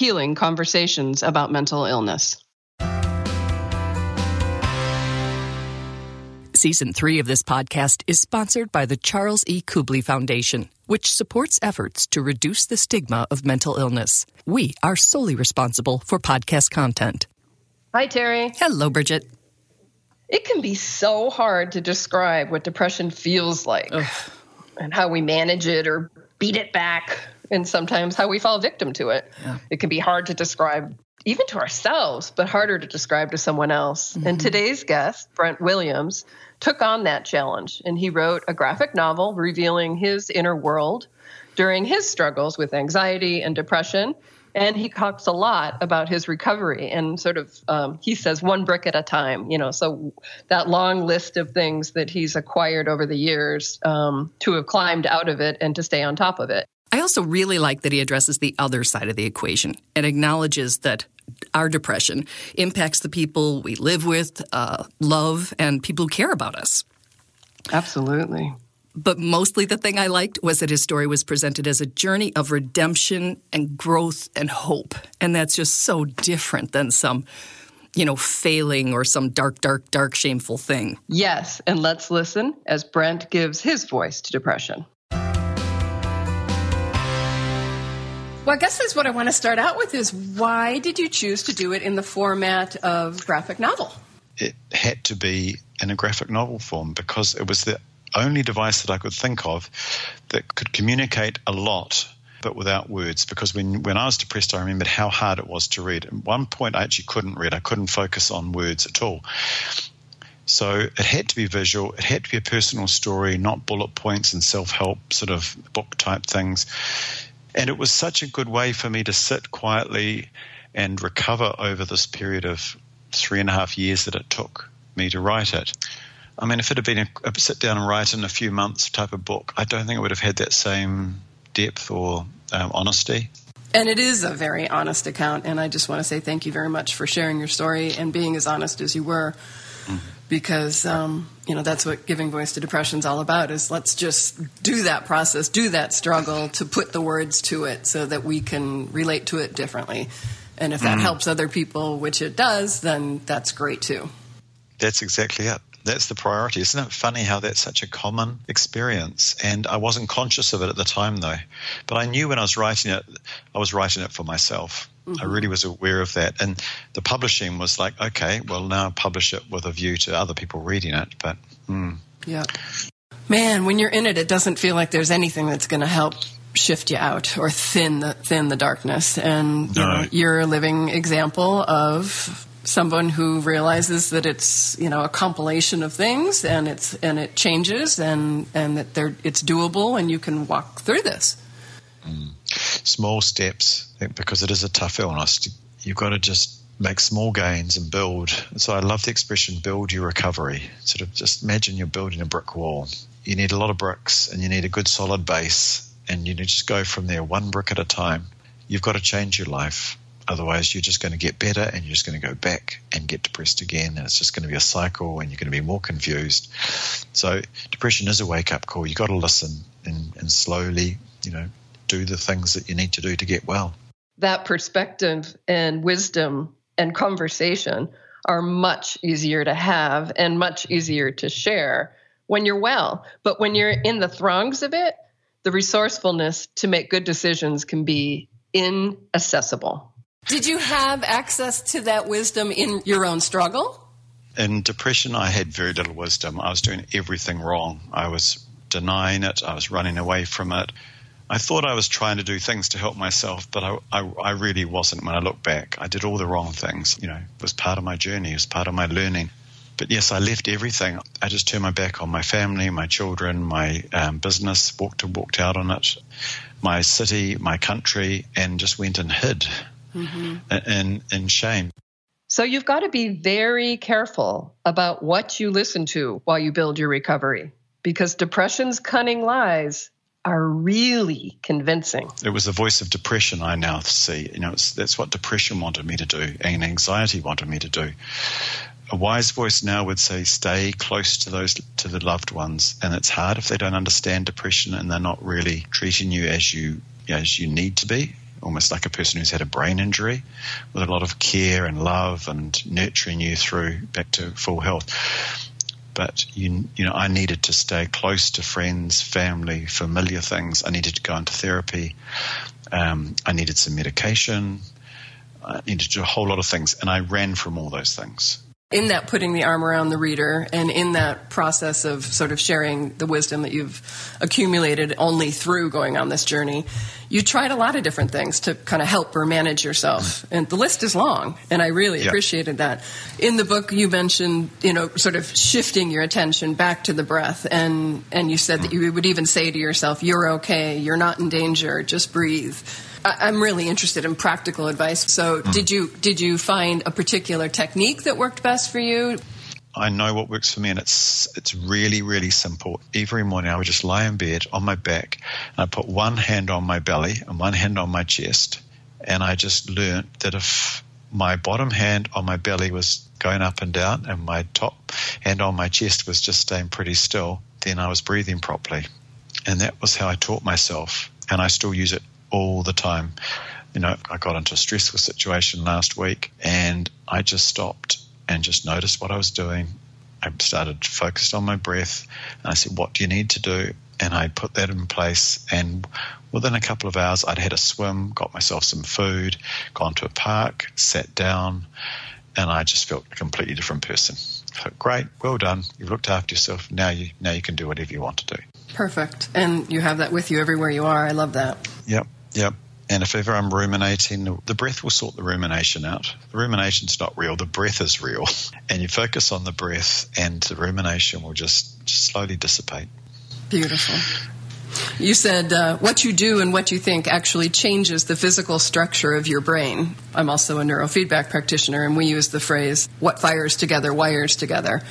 healing conversations about mental illness. Season three of this podcast is sponsored by the Charles E. Kubly Foundation, which supports efforts to reduce the stigma of mental illness. We are solely responsible for podcast content. Hi, Terry. Hello, Bridget. It can be so hard to describe what depression feels like Ugh. and how we manage it or beat it back and sometimes how we fall victim to it. Yeah. It can be hard to describe even to ourselves, but harder to describe to someone else. Mm-hmm. And today's guest, Brent Williams, took on that challenge and he wrote a graphic novel revealing his inner world during his struggles with anxiety and depression. And he talks a lot about his recovery and sort of, um, he says, one brick at a time, you know, so that long list of things that he's acquired over the years um, to have climbed out of it and to stay on top of it. I also really like that he addresses the other side of the equation and acknowledges that our depression impacts the people we live with, uh, love, and people who care about us. Absolutely. But mostly the thing I liked was that his story was presented as a journey of redemption and growth and hope. And that's just so different than some, you know, failing or some dark, dark, dark, shameful thing. Yes. And let's listen as Brent gives his voice to depression. Well, I guess that's what I want to start out with is why did you choose to do it in the format of graphic novel? It had to be in a graphic novel form because it was the only device that I could think of that could communicate a lot but without words because when, when I was depressed, I remembered how hard it was to read. At one point, I actually couldn't read. I couldn't focus on words at all. So it had to be visual. It had to be a personal story, not bullet points and self help sort of book type things. And it was such a good way for me to sit quietly and recover over this period of three and a half years that it took me to write it. I mean, if it had been a, a sit down and write in a few months type of book, I don't think it would have had that same depth or um, honesty. And it is a very honest account. And I just want to say thank you very much for sharing your story and being as honest as you were. Mm-hmm because um, you know that's what giving voice to depression is all about is let's just do that process do that struggle to put the words to it so that we can relate to it differently. And if that mm. helps other people which it does then that's great too. That's exactly it. That's the priority. Isn't it funny how that's such a common experience? And i wasn't conscious of it at the time though. But i knew when i was writing it i was writing it for myself Mm-hmm. I really was aware of that. And the publishing was like, okay, well, now publish it with a view to other people reading it. But, mm. yeah. Man, when you're in it, it doesn't feel like there's anything that's going to help shift you out or thin the thin the darkness. And you no. know, you're a living example of someone who realizes that it's you know a compilation of things and it's and it changes and and that they it's doable and you can walk through this. Mm. Small steps because it is a tough illness. You've got to just make small gains and build. So I love the expression build your recovery. Sort of just imagine you're building a brick wall. You need a lot of bricks and you need a good solid base and you just go from there one brick at a time. You've got to change your life. Otherwise, you're just going to get better and you're just going to go back and get depressed again. And it's just going to be a cycle and you're going to be more confused. So, depression is a wake up call. You've got to listen and, and slowly, you know, do the things that you need to do to get well that perspective and wisdom and conversation are much easier to have and much easier to share when you're well. But when you're in the throngs of it, the resourcefulness to make good decisions can be inaccessible. Did you have access to that wisdom in your own struggle? In depression, I had very little wisdom. I was doing everything wrong. I was denying it, I was running away from it. I thought I was trying to do things to help myself, but I, I, I, really wasn't when I look back. I did all the wrong things. You know, it was part of my journey, it was part of my learning. But yes, I left everything. I just turned my back on my family, my children, my um, business, walked walked out on it, my city, my country, and just went and hid. mm-hmm. and, and shame. So you've got to be very careful about what you listen to while you build your recovery because depression's cunning lies are really convincing. It was the voice of depression I now see. You know, that's what depression wanted me to do and anxiety wanted me to do. A wise voice now would say, stay close to those, to the loved ones. And it's hard if they don't understand depression and they're not really treating you as you, as you need to be. Almost like a person who's had a brain injury with a lot of care and love and nurturing you through back to full health but you, you know, I needed to stay close to friends, family, familiar things. I needed to go into therapy. Um, I needed some medication. I needed to do a whole lot of things, and I ran from all those things in that putting the arm around the reader and in that process of sort of sharing the wisdom that you've accumulated only through going on this journey, you tried a lot of different things to kind of help or manage yourself. Mm. And the list is long, and I really yeah. appreciated that. In the book, you mentioned, you know, sort of shifting your attention back to the breath, and, and you said that mm. you would even say to yourself, You're okay, you're not in danger, just breathe. I'm really interested in practical advice. So, mm. did you did you find a particular technique that worked best for you? I know what works for me, and it's it's really really simple. Every morning, I would just lie in bed on my back, and I put one hand on my belly and one hand on my chest, and I just learned that if my bottom hand on my belly was going up and down, and my top hand on my chest was just staying pretty still, then I was breathing properly, and that was how I taught myself, and I still use it all the time. You know, I got into a stressful situation last week and I just stopped and just noticed what I was doing. I started focused on my breath and I said, What do you need to do? And I put that in place. And within a couple of hours, I'd had a swim, got myself some food, gone to a park, sat down, and I just felt a completely different person. So, great, well done. You've looked after yourself. Now you now you can do whatever you want to do. Perfect. And you have that with you everywhere you are. I love that. Yep. Yep. And if ever I'm ruminating, the breath will sort the rumination out. The rumination's not real, the breath is real. And you focus on the breath, and the rumination will just, just slowly dissipate. Beautiful. You said uh, what you do and what you think actually changes the physical structure of your brain. I'm also a neurofeedback practitioner, and we use the phrase, what fires together wires together.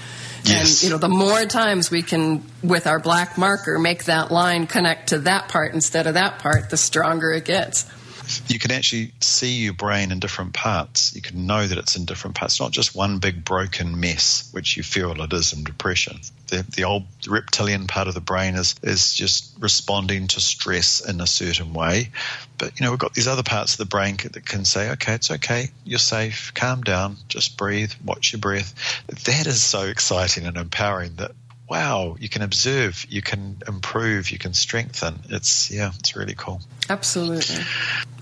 Yes. And you know, the more times we can, with our black marker, make that line connect to that part instead of that part, the stronger it gets you can actually see your brain in different parts. You can know that it's in different parts, not just one big broken mess, which you feel it is in depression. The, the old reptilian part of the brain is, is just responding to stress in a certain way. But, you know, we've got these other parts of the brain that can say, okay, it's okay, you're safe, calm down, just breathe, watch your breath. That is so exciting and empowering that wow, you can observe, you can improve, you can strengthen. It's, yeah, it's really cool. Absolutely.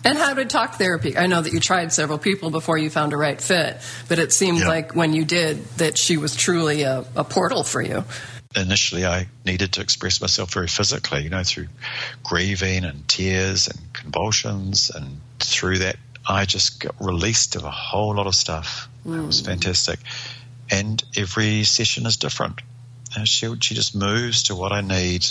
And how did talk therapy? I know that you tried several people before you found a right fit, but it seemed yeah. like when you did that she was truly a, a portal for you initially I needed to express myself very physically, you know, through grieving and tears and convulsions. And through that, I just got released of a whole lot of stuff. Mm. It was fantastic. And every session is different she, she just moves to what I need.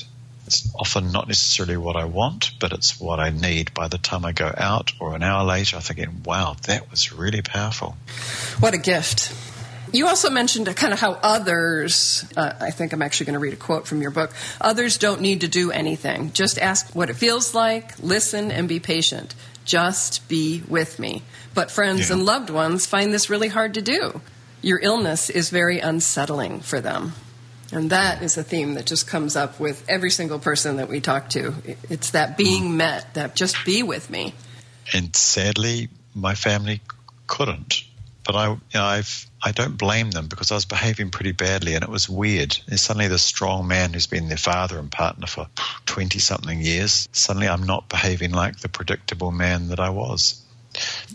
It's often not necessarily what I want, but it's what I need. By the time I go out or an hour later, I'm thinking, wow, that was really powerful. What a gift. You also mentioned kind of how others, uh, I think I'm actually going to read a quote from your book, others don't need to do anything. Just ask what it feels like, listen, and be patient. Just be with me. But friends yeah. and loved ones find this really hard to do. Your illness is very unsettling for them. And that is a theme that just comes up with every single person that we talk to. It's that being met, that just be with me. And sadly, my family couldn't. But I, you know, I've, I don't blame them because I was behaving pretty badly, and it was weird. And suddenly, this strong man who's been their father and partner for twenty something years, suddenly I'm not behaving like the predictable man that I was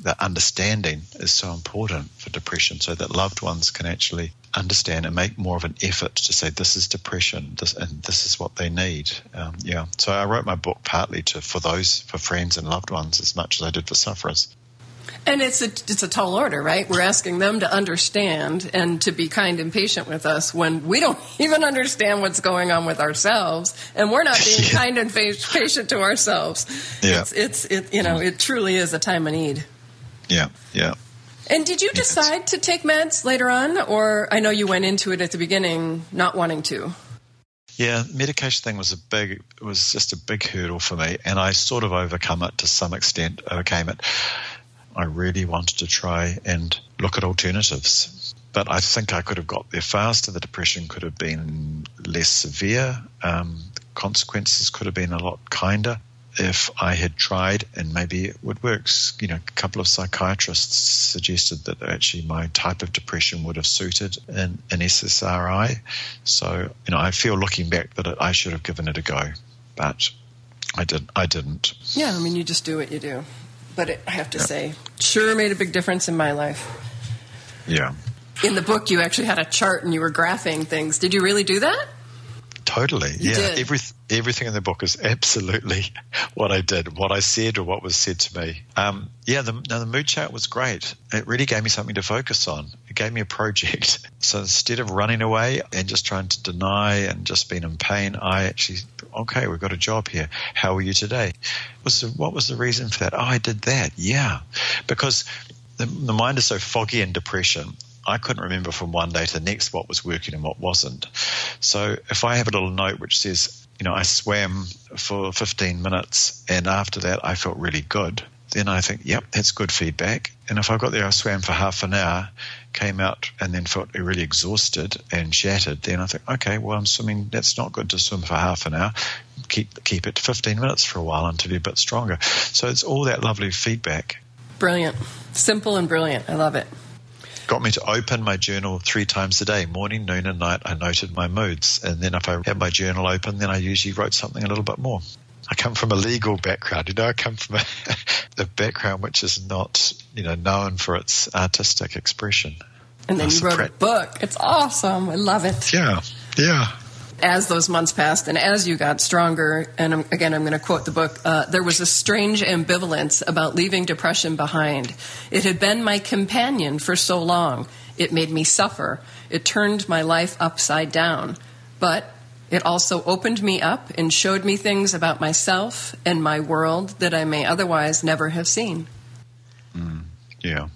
that understanding is so important for depression so that loved ones can actually understand and make more of an effort to say this is depression this, and this is what they need. Um, yeah. So i wrote my book partly to for those for friends and loved ones as much as i did for sufferers and it's a it's a tall order, right? We're asking them to understand and to be kind and patient with us when we don't even understand what's going on with ourselves, and we're not being yeah. kind and patient to ourselves. Yeah. It's, it's it you know it truly is a time of need. Yeah, yeah. And did you decide to take meds later on, or I know you went into it at the beginning not wanting to? Yeah, medication thing was a big, it was just a big hurdle for me, and I sort of overcome it to some extent, overcame it. I really wanted to try and look at alternatives, but I think I could have got there faster. The depression could have been less severe. Um, consequences could have been a lot kinder if I had tried and maybe it would work. You know, a couple of psychiatrists suggested that actually my type of depression would have suited an, an SSRI. So, you know, I feel looking back that I should have given it a go, but I didn't. I didn't. Yeah, I mean, you just do what you do. But it, I have to say, sure made a big difference in my life. Yeah. In the book, you actually had a chart and you were graphing things. Did you really do that? Totally. You yeah. did. Every, everything in the book is absolutely what I did, what I said, or what was said to me. Um, yeah, the, no, the mood chart was great. It really gave me something to focus on. It gave me a project. So instead of running away and just trying to deny and just being in pain, I actually, okay, we've got a job here. How are you today? Was the, what was the reason for that? Oh, I did that. Yeah. Because the, the mind is so foggy in depression. I couldn't remember from one day to the next what was working and what wasn't. So if I have a little note which says, you know, I swam for 15 minutes and after that I felt really good, then I think, yep, that's good feedback. And if I got there, I swam for half an hour, came out and then felt really exhausted and shattered, then I think, okay, well, I'm swimming, that's not good to swim for half an hour. Keep, keep it to 15 minutes for a while until you're a bit stronger. So it's all that lovely feedback. Brilliant. Simple and brilliant. I love it got me to open my journal three times a day morning, noon, and night. I noted my moods. And then if I had my journal open, then I usually wrote something a little bit more. I come from a legal background. You know, I come from a, a background which is not, you know, known for its artistic expression. And then you wrote a book. It's awesome. I love it. Yeah. Yeah as those months passed and as you got stronger, and I'm, again, I'm going to quote the book, uh, there was a strange ambivalence about leaving depression behind. It had been my companion for so long. It made me suffer. It turned my life upside down. But it also opened me up and showed me things about myself and my world that I may otherwise never have seen. Mm, yeah.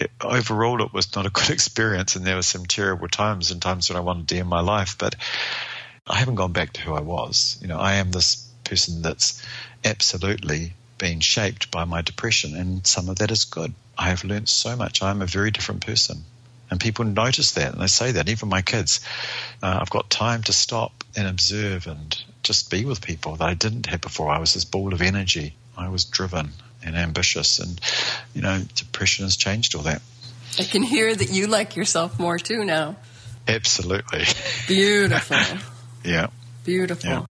It, overall, it was not a good experience, and there were some terrible times and times when I wanted to end my life. But I haven't gone back to who I was. You know, I am this person that's absolutely been shaped by my depression, and some of that is good. I have learned so much. I'm a very different person. And people notice that, and they say that. Even my kids, uh, I've got time to stop and observe and just be with people that I didn't have before. I was this ball of energy. I was driven and ambitious, and you know, depression has changed all that. I can hear that you like yourself more too now. Absolutely. Beautiful. Yeah. Beautiful. Yeah.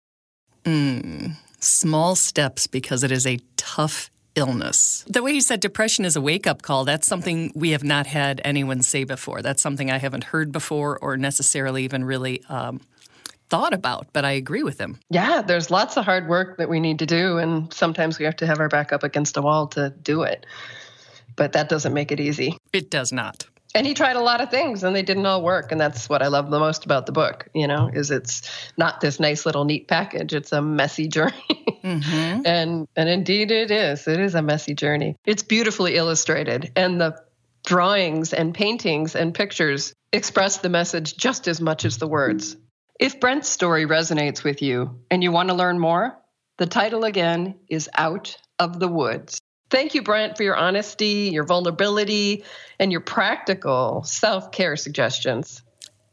Mm, small steps because it is a tough illness. The way you said depression is a wake up call, that's something we have not had anyone say before. That's something I haven't heard before or necessarily even really um, thought about, but I agree with him. Yeah, there's lots of hard work that we need to do, and sometimes we have to have our back up against a wall to do it. But that doesn't make it easy. It does not and he tried a lot of things and they didn't all work. And that's what i love the most about the book you know is it's not this nice little neat package. It's a messy journey. Mm-hmm. and and indeed it is. It is a messy journey. It's beautifully illustrated and the drawings and paintings and pictures express the message just as much as the words. If brent's story resonates with you and you want to learn more the title again is out of the woods Thank you, Brent, for your honesty, your vulnerability, and your practical self care suggestions.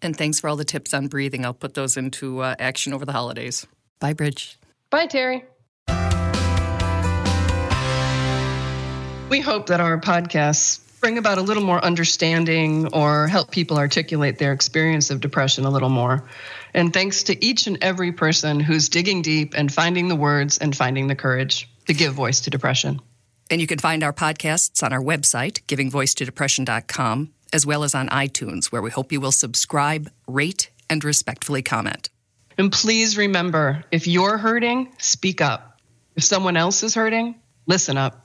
And thanks for all the tips on breathing. I'll put those into uh, action over the holidays. Bye, Bridge. Bye, Terry. We hope that our podcasts bring about a little more understanding or help people articulate their experience of depression a little more. And thanks to each and every person who's digging deep and finding the words and finding the courage to give voice to depression. And you can find our podcasts on our website, givingvoicetodepression.com, as well as on iTunes, where we hope you will subscribe, rate, and respectfully comment. And please remember if you're hurting, speak up. If someone else is hurting, listen up.